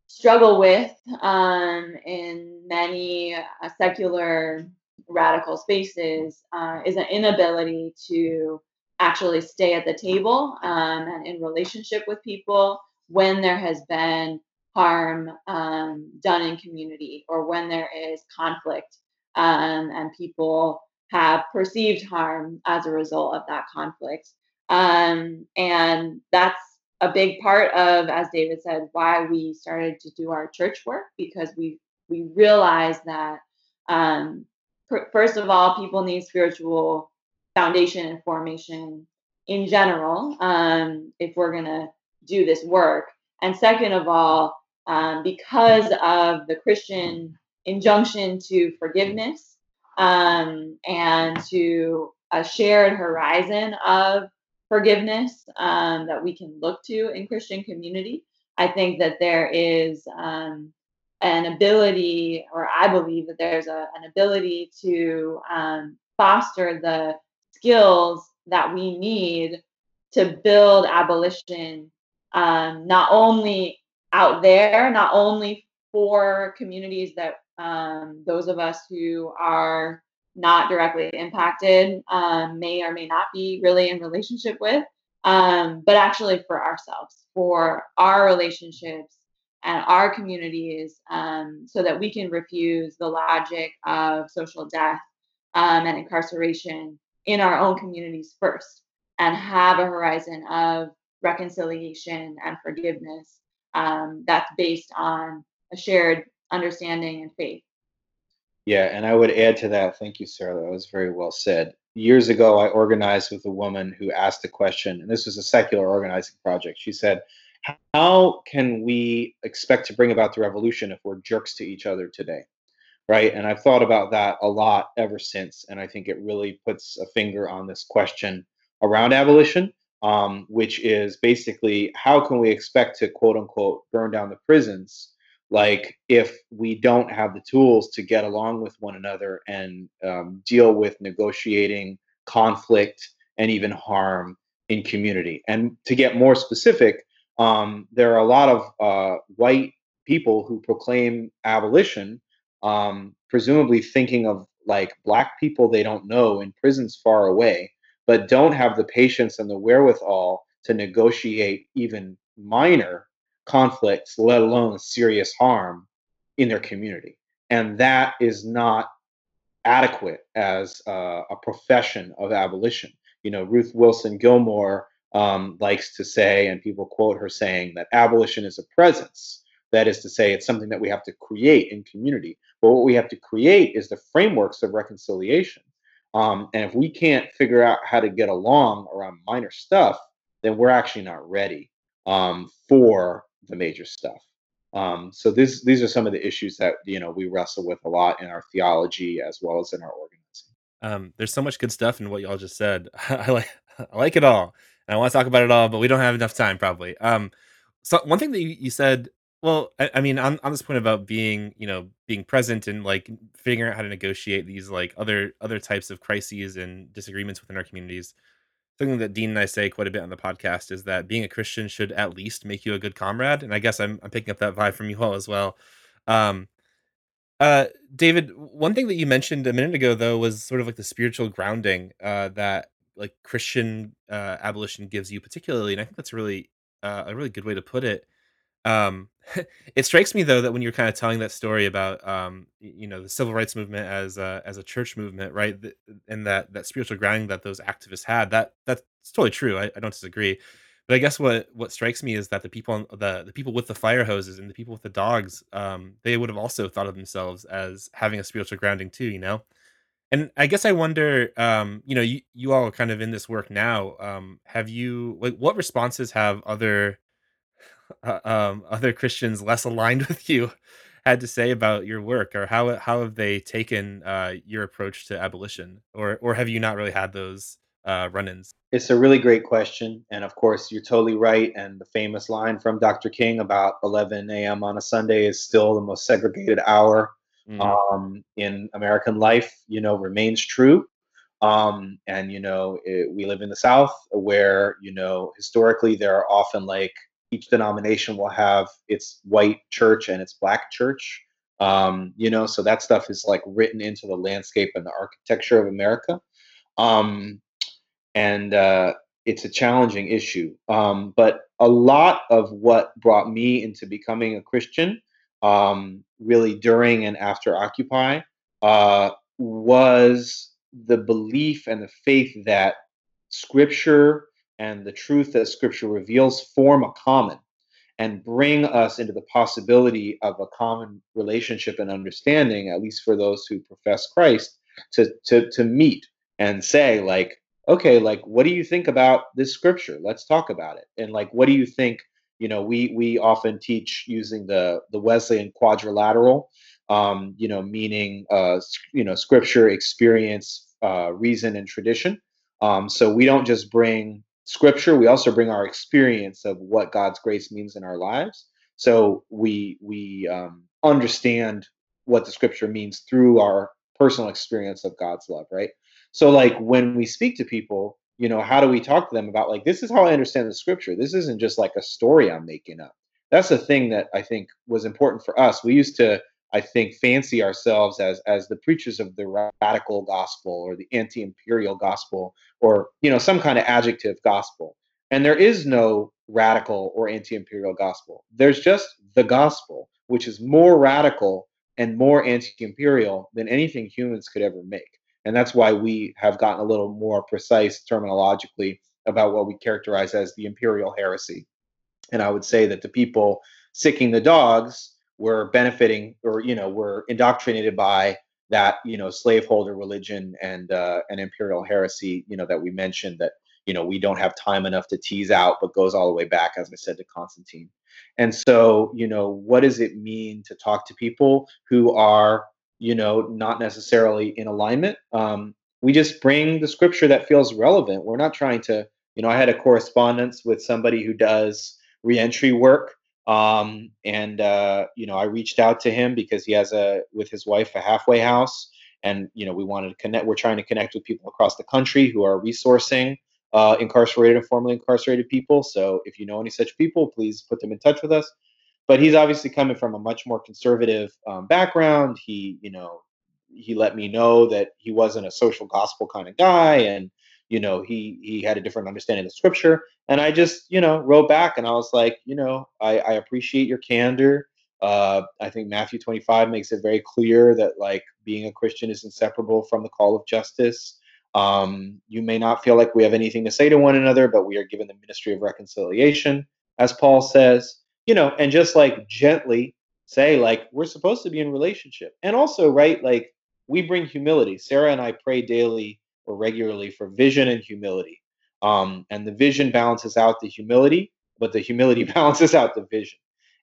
struggle with um, in many uh, secular radical spaces uh, is an inability to actually stay at the table um, and in relationship with people when there has been harm um, done in community or when there is conflict um, and people have perceived harm as a result of that conflict. Um, and that's a big part of, as David said, why we started to do our church work because we we realized that um, first of all, people need spiritual foundation and formation in general um, if we're gonna do this work. And second of all, um, because of the Christian injunction to forgiveness um, and to a shared horizon of forgiveness um, that we can look to in Christian community, I think that there is um, an ability, or I believe that there's a, an ability to um, foster the skills that we need to build abolition um, not only out there, not only for communities that um, those of us who are not directly impacted um, may or may not be really in relationship with, um, but actually for ourselves, for our relationships and our communities, um, so that we can refuse the logic of social death um, and incarceration in our own communities first and have a horizon of reconciliation and forgiveness um, that's based on a shared understanding and faith. Yeah, and I would add to that. Thank you, Sarah. That was very well said. Years ago, I organized with a woman who asked a question, and this was a secular organizing project. She said, How can we expect to bring about the revolution if we're jerks to each other today? Right. And I've thought about that a lot ever since. And I think it really puts a finger on this question around abolition um, which is basically how can we expect to quote unquote burn down the prisons like if we don't have the tools to get along with one another and um, deal with negotiating conflict and even harm in community. And to get more specific um, there are a lot of uh, white people who proclaim abolition um, presumably thinking of like black people they don't know in prisons far away but don't have the patience and the wherewithal to negotiate even minor conflicts, let alone serious harm in their community. And that is not adequate as uh, a profession of abolition. You know, Ruth Wilson Gilmore um, likes to say, and people quote her saying, that abolition is a presence. That is to say, it's something that we have to create in community. But what we have to create is the frameworks of reconciliation. Um, and if we can't figure out how to get along around minor stuff, then we're actually not ready um, for the major stuff. Um, so this, these are some of the issues that you know we wrestle with a lot in our theology as well as in our organizing. Um, there's so much good stuff in what y'all just said. I like I like it all, and I want to talk about it all, but we don't have enough time probably. Um, so one thing that you, you said, well, I, I mean, on, on this point about being, you know, being present and like figuring out how to negotiate these like other other types of crises and disagreements within our communities something that Dean and I say quite a bit on the podcast is that being a Christian should at least make you a good comrade, and I guess I'm I'm picking up that vibe from you all as well. Um, uh, David, one thing that you mentioned a minute ago though was sort of like the spiritual grounding uh, that like Christian uh, abolition gives you, particularly, and I think that's really uh, a really good way to put it. Um, it strikes me though that when you're kind of telling that story about um, you know the civil rights movement as a, as a church movement, right, and that that spiritual grounding that those activists had, that that's totally true. I, I don't disagree. But I guess what what strikes me is that the people the the people with the fire hoses and the people with the dogs, um, they would have also thought of themselves as having a spiritual grounding too, you know. And I guess I wonder, um, you know, you you all are kind of in this work now. Um, have you like what responses have other uh, um, other Christians less aligned with you had to say about your work, or how how have they taken uh, your approach to abolition, or or have you not really had those uh, run-ins? It's a really great question, and of course, you're totally right. And the famous line from Dr. King about 11 a.m. on a Sunday is still the most segregated hour mm. um, in American life. You know, remains true. Um, and you know, it, we live in the South, where you know historically there are often like each denomination will have its white church and its black church. Um, you know, so that stuff is like written into the landscape and the architecture of America. Um, and uh, it's a challenging issue. Um, but a lot of what brought me into becoming a Christian, um, really during and after Occupy, uh, was the belief and the faith that scripture and the truth that Scripture reveals form a common and bring us into the possibility of a common relationship and understanding, at least for those who profess Christ, to, to, to meet and say, like, okay, like, what do you think about this scripture? Let's talk about it. And like, what do you think? You know, we we often teach using the the Wesleyan quadrilateral, um, you know, meaning uh, you know, scripture, experience, uh, reason, and tradition. Um, so we don't just bring scripture. We also bring our experience of what god's grace means in our lives. So we we um, understand what the scripture means through our personal experience of god's love right? So like when we speak to people you know how do we talk to them about like this is how i understand the scripture. This isn't just like a story i'm making up. That's the thing that i think was important for us. We used to I think, fancy ourselves as as the preachers of the radical gospel or the anti-imperial gospel or you know some kind of adjective gospel. And there is no radical or anti-imperial gospel. There's just the gospel, which is more radical and more anti-imperial than anything humans could ever make. And that's why we have gotten a little more precise terminologically about what we characterize as the imperial heresy. And I would say that the people sicking the dogs were benefiting or you know were indoctrinated by that you know slaveholder religion and uh, an imperial heresy you know that we mentioned that you know we don't have time enough to tease out but goes all the way back as i said to constantine. And so you know what does it mean to talk to people who are you know not necessarily in alignment? Um, we just bring the scripture that feels relevant. We're not trying to you know i had a correspondence with somebody who does reentry work um, and uh, you know, I reached out to him because he has a with his wife a halfway house, and you know, we wanted to connect. We're trying to connect with people across the country who are resourcing uh, incarcerated and formerly incarcerated people. So if you know any such people, please put them in touch with us. But he's obviously coming from a much more conservative um, background. He, you know, he let me know that he wasn't a social gospel kind of guy, and you know, he he had a different understanding of scripture. And I just, you know, wrote back and I was like, you know, I, I appreciate your candor. Uh, I think Matthew 25 makes it very clear that like being a Christian is inseparable from the call of justice. Um, you may not feel like we have anything to say to one another, but we are given the ministry of reconciliation, as Paul says, you know, and just like gently say, like, we're supposed to be in relationship. And also, right, like, we bring humility. Sarah and I pray daily or regularly for vision and humility. Um, and the vision balances out the humility, but the humility balances out the vision.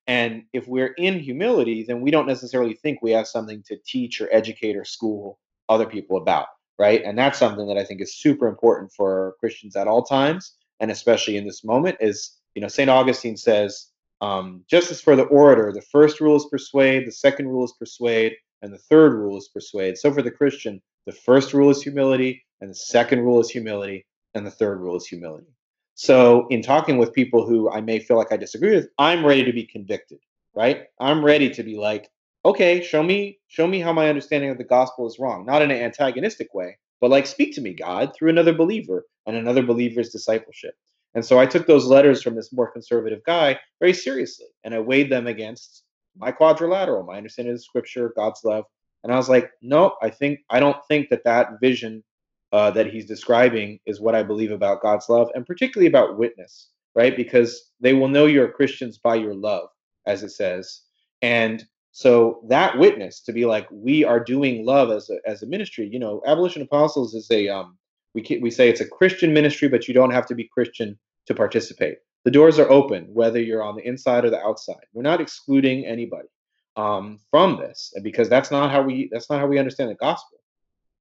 And if we're in humility, then we don't necessarily think we have something to teach or educate or school other people about right? And that's something that I think is super important for Christians at all times, and especially in this moment. Is you know, Saint Augustine says, um, just as for the orator, the first rule is persuade, the second rule is persuade, and the third rule is persuade. So for the Christian, the first rule is humility, and the second rule is humility, and the third rule is humility. So in talking with people who I may feel like I disagree with, I'm ready to be convicted, right? I'm ready to be like, okay, show me show me how my understanding of the gospel is wrong. Not in an antagonistic way, but like speak to me, God, through another believer and another believer's discipleship. And so I took those letters from this more conservative guy very seriously, and I weighed them against my quadrilateral, my understanding of the scripture, God's love, and I was like, no, I think I don't think that that vision uh, that he's describing is what I believe about God's love, and particularly about witness, right? Because they will know you're Christians by your love, as it says, and so that witness to be like we are doing love as a as a ministry, you know, Abolition Apostles is a um we we say it's a Christian ministry, but you don't have to be Christian to participate. The doors are open whether you're on the inside or the outside. We're not excluding anybody um, from this because that's not how we that's not how we understand the gospel.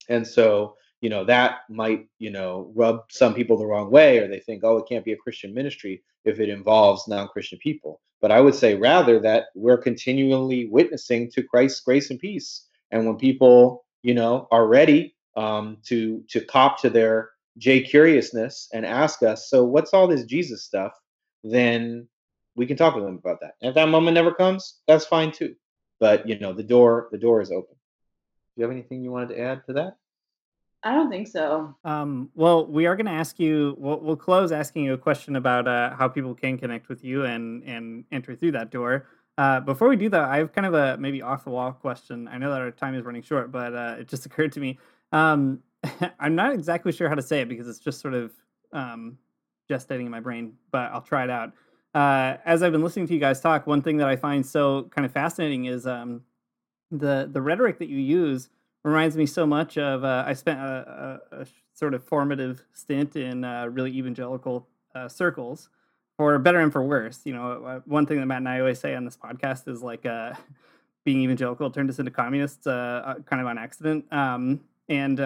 And so you know that might you know rub some people the wrong way or they think oh it can't be a christian ministry if it involves non-christian people but I would say rather that we're continually witnessing to Christ's grace and peace. And when people, you know, are ready um, to to cop to their J curiousness and ask us, so what's all this Jesus stuff? Then we can talk with them about that. And if that moment never comes, that's fine too. But you know, the door the door is open. Do you have anything you wanted to add to that? I don't think so. Um, well, we are going to ask you. We'll, we'll close asking you a question about uh, how people can connect with you and and enter through that door. Uh, before we do that, I have kind of a maybe off the wall question. I know that our time is running short, but uh, it just occurred to me. Um, I'm not exactly sure how to say it because it's just sort of um, gestating in my brain, but I'll try it out. Uh, as I've been listening to you guys talk, one thing that I find so kind of fascinating is um, the the rhetoric that you use reminds me so much of uh, I spent a, a, a, sort of formative stint in uh, really evangelical uh, circles, for better and for worse. You know, uh, one thing that Matt and I always say on this podcast is like uh, being evangelical turned us into communists, uh, kind of on accident. Um, and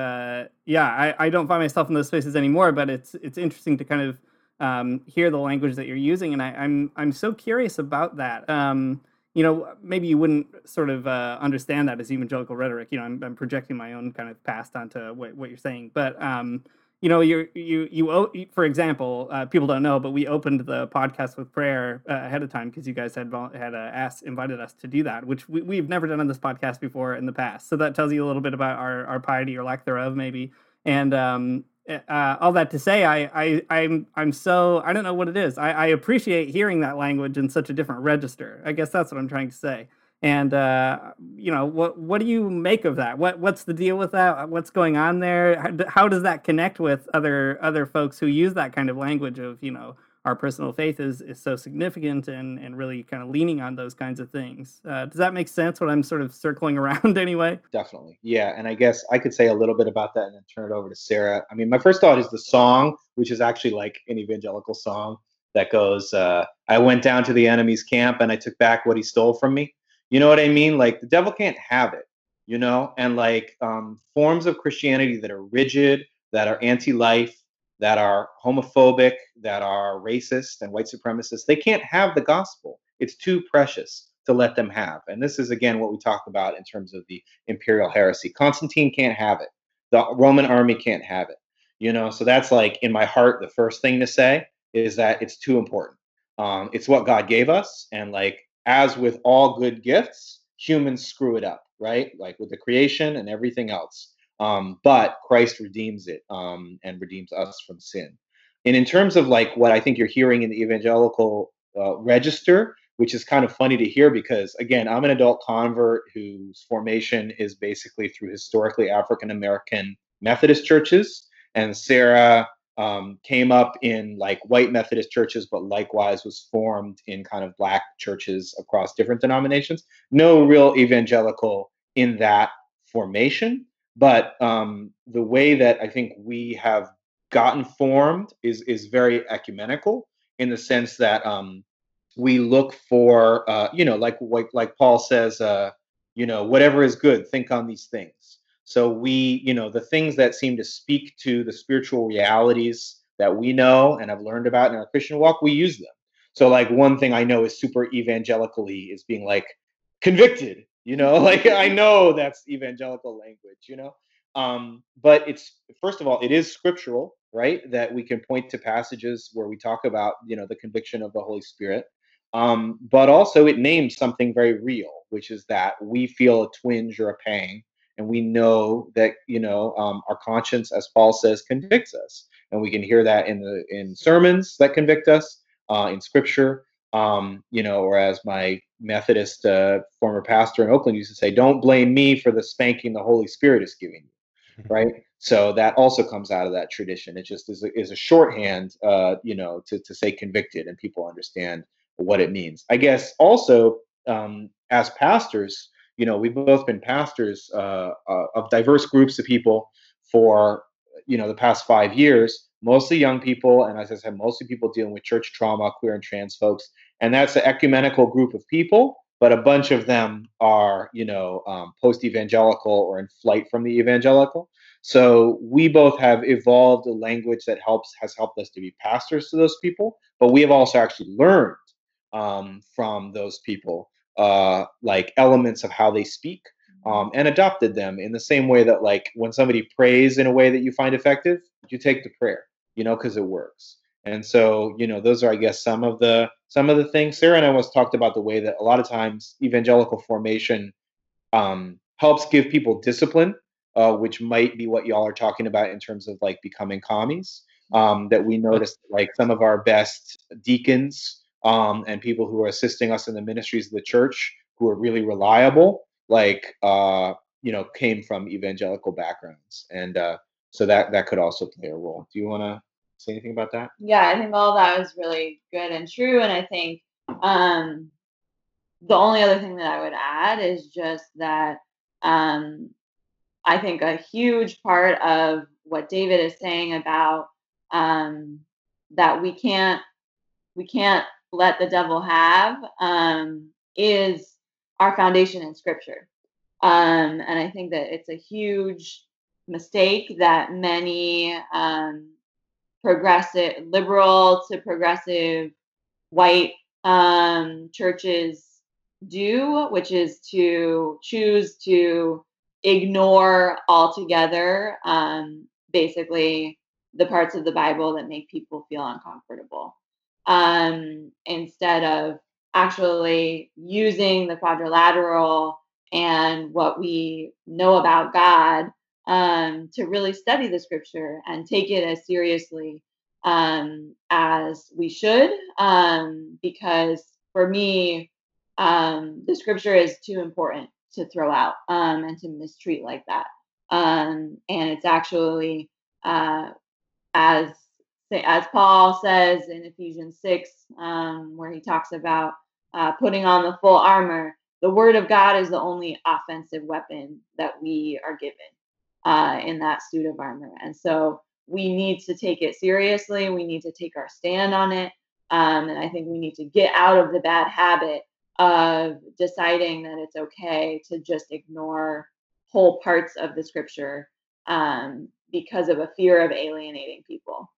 yeah, I, I don't find myself in those spaces anymore, but it's it's interesting to kind of um, hear the language that you're using, and I, I'm I'm so curious about that. Um, you know, maybe you wouldn't sort of uh, understand that as evangelical rhetoric. You know, I'm, I'm, projecting my own kind of past onto what, what you're saying, but um, you know, you you you for example, uh, people don't know, but we opened the podcast with prayer uh, ahead of time because you guys had had uh, asked invited us to do that, which we, we've never done on this podcast before in the past. So that tells you a little bit about our our piety or lack thereof, maybe. And um, uh, all that to say, I, I, I'm, I'm so I don't know what it is. I, I appreciate hearing that language in such a different register. I guess that's what I'm trying to say. And uh, you know, what, what do you make of that? What, what's the deal with that? What's going on there? How, how does that connect with other, other folks who use that kind of language of, you know, our personal faith is is so significant and and really kind of leaning on those kinds of things. Uh, does that make sense? What I'm sort of circling around anyway. Definitely, yeah. And I guess I could say a little bit about that and then turn it over to Sarah. I mean, my first thought is the song, which is actually like an evangelical song that goes, uh, "I went down to the enemy's camp and I took back what he stole from me." You know what I mean? Like the devil can't have it, you know. And like um, forms of Christianity that are rigid, that are anti-life that are homophobic, that are racist and white supremacists, they can't have the gospel. It's too precious to let them have. And this is, again, what we talk about in terms of the imperial heresy. Constantine can't have it, the Roman army can't have it. You know, so that's like in my heart, the first thing to say is that it's too important. Um, it's what God gave us. And like, as with all good gifts, humans screw it up, right? Like with the creation and everything else. Um, but Christ redeems it um, and redeems us from sin. And in terms of like what I think you're hearing in the evangelical uh, register, which is kind of funny to hear because again, I'm an adult convert whose formation is basically through historically African American Methodist churches, and Sarah um, came up in like white Methodist churches, but likewise was formed in kind of black churches across different denominations. No real evangelical in that formation, but um, the way that I think we have gotten formed is is very ecumenical in the sense that um, we look for uh, you know like like like Paul says uh, you know whatever is good think on these things. So we you know the things that seem to speak to the spiritual realities that we know and have learned about in our Christian walk we use them. So like one thing I know is super evangelically is being like convicted you know like I know that's evangelical language you know? Um, but it's first of all it is scriptural right that we can point to passages where we talk about you know the conviction of the holy spirit. Um, but also, it names something very real, which is that we feel a twinge or a pang, and we know that you know um, our conscience, as Paul says, convicts us, and we can hear that in the in sermons that convict us, uh, in Scripture, um, you know, or as my Methodist uh, former pastor in Oakland used to say, "Don't blame me for the spanking the Holy Spirit is giving you." right? So that also comes out of that tradition. It just is a, is a shorthand, uh, you know, to, to say convicted, and people understand what it means. I guess also um, as pastors, you know, we've both been pastors uh, uh, of diverse groups of people for you know the past five years, mostly young people, and as I said, mostly people dealing with church trauma, queer and trans folks, and that's an ecumenical group of people. But a bunch of them are, you know, um, post-evangelical or in flight from the evangelical. So we both have evolved a language that helps has helped us to be pastors to those people, but we have also actually learned um, from those people, uh, like elements of how they speak, um, and adopted them in the same way that, like, when somebody prays in a way that you find effective, you take the prayer, you know, because it works. And so, you know, those are, I guess, some of the some of the things. Sarah and I once talked about the way that a lot of times evangelical formation um, helps give people discipline, uh, which might be what y'all are talking about in terms of like becoming commies. Um, that we noticed, like some of our best deacons um, and people who are assisting us in the ministries of the church who are really reliable, like uh, you know, came from evangelical backgrounds, and uh, so that that could also play a role. Do you want to say anything about that? Yeah, I think all that was really good and true, and I think um, the only other thing that I would add is just that um, I think a huge part of what David is saying about um, that we can't we can't let the devil have um, is our foundation in scripture. Um, and I think that it's a huge mistake that many um, progressive, liberal to progressive white um, churches do, which is to choose to ignore altogether um, basically the parts of the Bible that make people feel uncomfortable um, instead of actually using the quadrilateral and what we know about God um, to really study the scripture and take it as seriously um, as we should. Um, because for me, um, the scripture is too important to throw out um, and to mistreat like that. Um, and it's actually, uh, as as Paul says in Ephesians 6, um, where he talks about uh, putting on the full armor, the word of God is the only offensive weapon that we are given uh, in that suit of armor. And so we need to take it seriously. We need to take our stand on it. Um, and I think we need to get out of the bad habit of deciding that it's okay to just ignore whole parts of the scripture um, because of a fear of alienating people.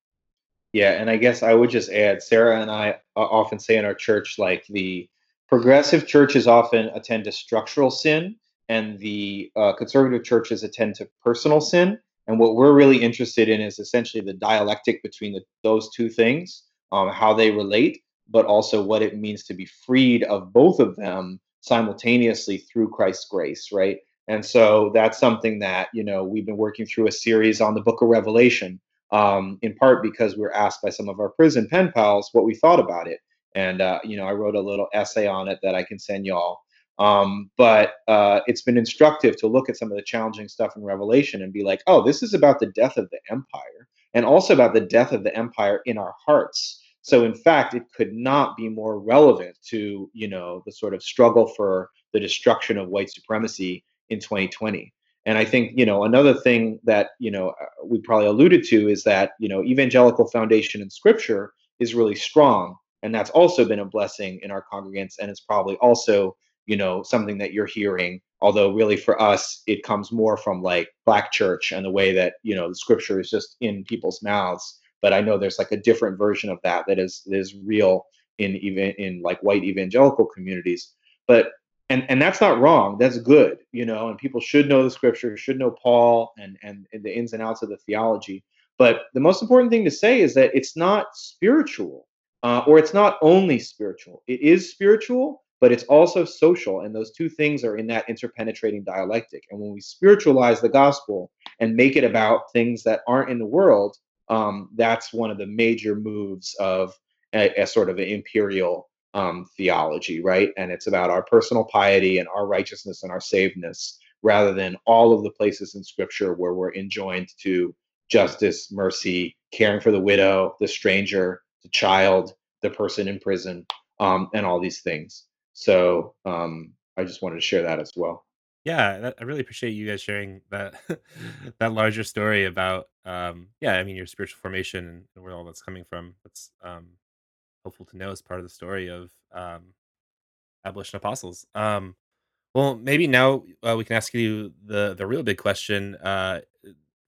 Yeah, and I guess I would just add, Sarah and I often say in our church, like the progressive churches often attend to structural sin, and the uh, conservative churches attend to personal sin. And what we're really interested in is essentially the dialectic between the, those two things, um, how they relate, but also what it means to be freed of both of them simultaneously through Christ's grace, right? And so that's something that, you know, we've been working through a series on the book of Revelation, um, in part because we were asked by some of our prison pen pals what we thought about it. And, uh, you know, I wrote a little essay on it that I can send y'all. Um, but uh, it's been instructive to look at some of the challenging stuff in Revelation and be like, oh, this is about the death of the empire and also about the death of the empire in our hearts. So, in fact, it could not be more relevant to, you know, the sort of struggle for the destruction of white supremacy in 2020. And I think, you know, another thing that, you know, uh, we probably alluded to is that, you know, evangelical foundation in scripture is really strong. And that's also been a blessing in our congregants. And it's probably also, you know, something that you're hearing. Although, really, for us, it comes more from like Black church and the way that, you know, the scripture is just in people's mouths. But I know there's like a different version of that that is that is real in even in like white evangelical communities. But and and that's not wrong that's good you know and people should know the scripture should know paul and, and and the ins and outs of the theology. But the most important thing to say is that it's not spiritual uh, or it's not only spiritual. It is spiritual but it's also social and those two things are in that interpenetrating dialectic. And when we spiritualize the gospel and make it about things that aren't in the world um, that's one of the major moves of a, a sort of an imperial um, theology, right? And it's about our personal piety and our righteousness and our savedness rather than all of the places in scripture where we're enjoined to justice, mercy, caring for the widow, the stranger, the child, the person in prison, um, and all these things. So um, I just wanted to share that as well. Yeah, I really appreciate you guys sharing that that larger story about um yeah, I mean your spiritual formation and where all that's coming from. That's um helpful to know as part of the story of um, abolition apostles. Um, well, maybe now uh, we can ask you the the real big question uh,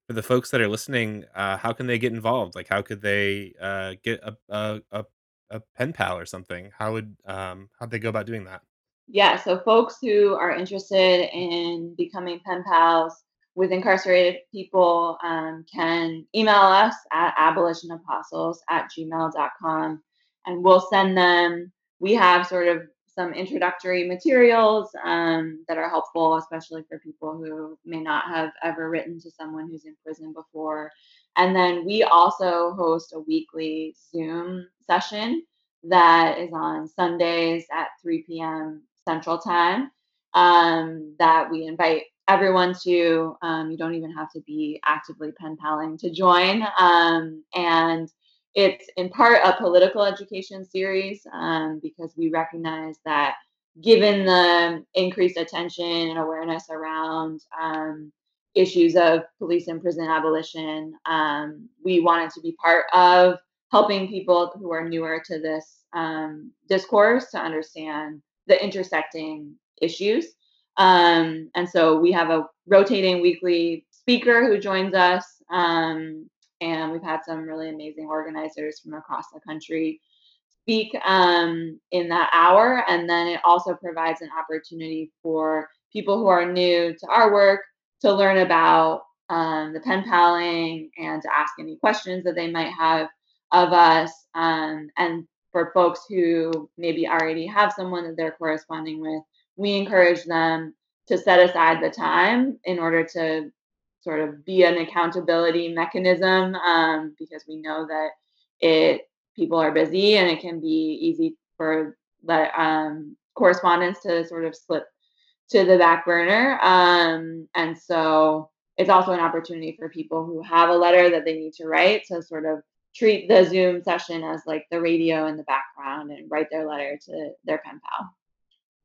for the folks that are listening. Uh, how can they get involved? Like, how could they uh, get a, a a a pen pal or something? How would um, how'd they go about doing that? Yeah, so folks who are interested in becoming pen pals with incarcerated people um, can email us at abolitionapostles at gmail.com and we'll send them. We have sort of some introductory materials um, that are helpful, especially for people who may not have ever written to someone who's in prison before. And then we also host a weekly Zoom session that is on Sundays at 3 p.m. Central Time um, that we invite everyone to. Um, you don't even have to be actively pen paling to join. Um, and it's in part a political education series um, because we recognize that given the increased attention and awareness around um, issues of police and prison abolition, um, we wanted to be part of helping people who are newer to this um, discourse to understand the intersecting issues. Um, and so we have a rotating weekly speaker who joins us um, and we've had some really amazing organizers from across the country speak um, in that hour. And then it also provides an opportunity for people who are new to our work to learn about um, the pen paling and to ask any questions that they might have of us. Um, and for folks who maybe already have someone that they're corresponding with, we encourage them to set aside the time in order to sort of be an accountability mechanism um, because we know that it people are busy and it can be easy for the um, correspondence to sort of slip to the back burner. Um, and so it's also an opportunity for people who have a letter that they need to write to sort of treat the Zoom session as like the radio in the background and write their letter to their pen pal.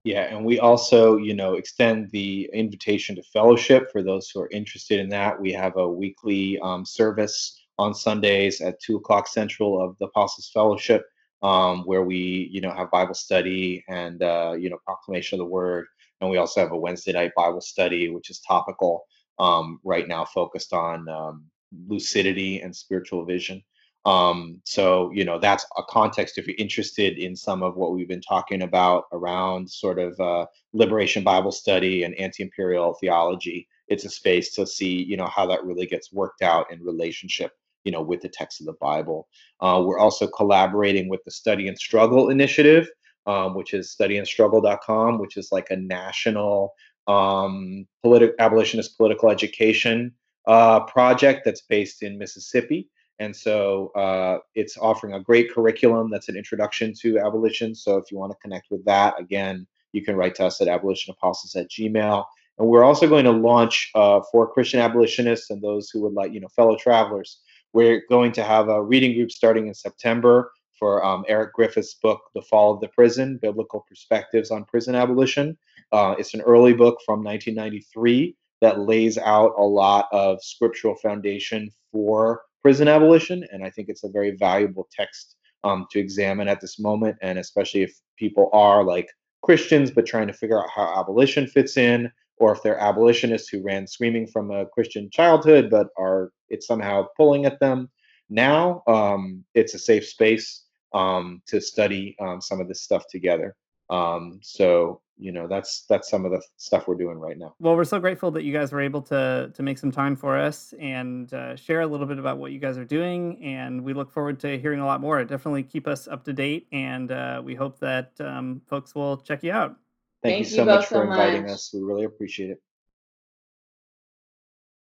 Yeah, and we also, you know, extend the invitation to fellowship for those who are interested in that. We have a weekly um, service on Sundays at two o'clock central of the Apostles Fellowship, um, where we, you know, have Bible study and uh, you know proclamation of the Word, and we also have a Wednesday night Bible study, which is topical um, right now, focused on um, lucidity and spiritual vision. Um, so, you know, that's a context if you're interested in some of what we've been talking about around sort of uh, liberation Bible study and anti imperial theology. It's a space to see, you know, how that really gets worked out in relationship, you know, with the text of the Bible. Uh, we're also collaborating with the Study and Struggle Initiative, um, which is studyandstruggle.com, which is like a national um, politi- abolitionist political education uh, project that's based in Mississippi. And so uh, it's offering a great curriculum that's an introduction to abolition. So if you want to connect with that, again, you can write to us at abolitionapostles at gmail. And we're also going to launch uh, for Christian abolitionists and those who would like, you know, fellow travelers. We're going to have a reading group starting in September for um, Eric Griffith's book, The Fall of the Prison Biblical Perspectives on Prison Abolition. Uh, it's an early book from 1993 that lays out a lot of scriptural foundation for prison abolition. And I think it's a very valuable text um, to examine at this moment. And especially if people are like Christians, but trying to figure out how abolition fits in, or if they're abolitionists who ran screaming from a Christian childhood, but are it's somehow pulling at them. Now um, it's a safe space um, to study um, some of this stuff together. Um, so you know that's that's some of the stuff we're doing right now. Well, we're so grateful that you guys were able to to make some time for us and uh, share a little bit about what you guys are doing, and we look forward to hearing a lot more. Definitely keep us up to date, and uh, we hope that um, folks will check you out. Thank, Thank you you so much for so inviting much. us. We really appreciate it.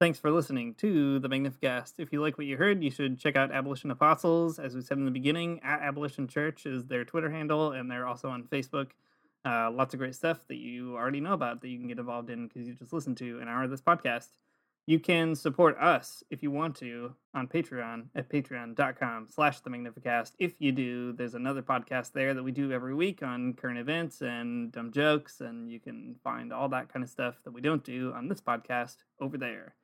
Thanks for listening to the Magnificast. If you like what you heard, you should check out Abolition Apostles. As we said in the beginning, at Abolition Church is their Twitter handle, and they're also on Facebook. Uh, lots of great stuff that you already know about that you can get involved in because you just listened to an hour of this podcast. You can support us if you want to on Patreon at patreon.com slash the Magnificast. If you do, there's another podcast there that we do every week on current events and dumb jokes, and you can find all that kind of stuff that we don't do on this podcast over there.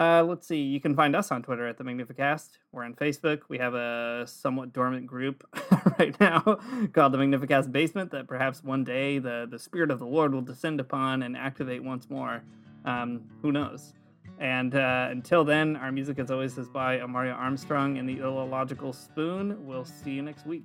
Uh, let's see. You can find us on Twitter at the Magnificast. We're on Facebook. We have a somewhat dormant group right now called the Magnificast Basement that perhaps one day the, the Spirit of the Lord will descend upon and activate once more. Um, who knows? And uh, until then, our music, as always, is by Amaryah Armstrong and the Illogical Spoon. We'll see you next week.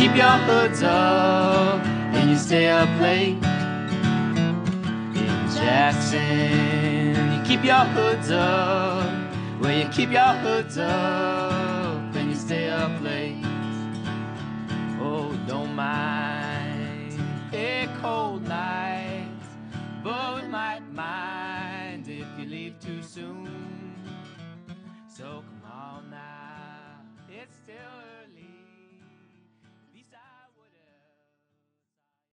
Keep your hoods up and you stay up late. In Jackson, you keep your hoods up. Well, you keep your hoods up and you stay up late. Oh, don't mind a cold night, but might mind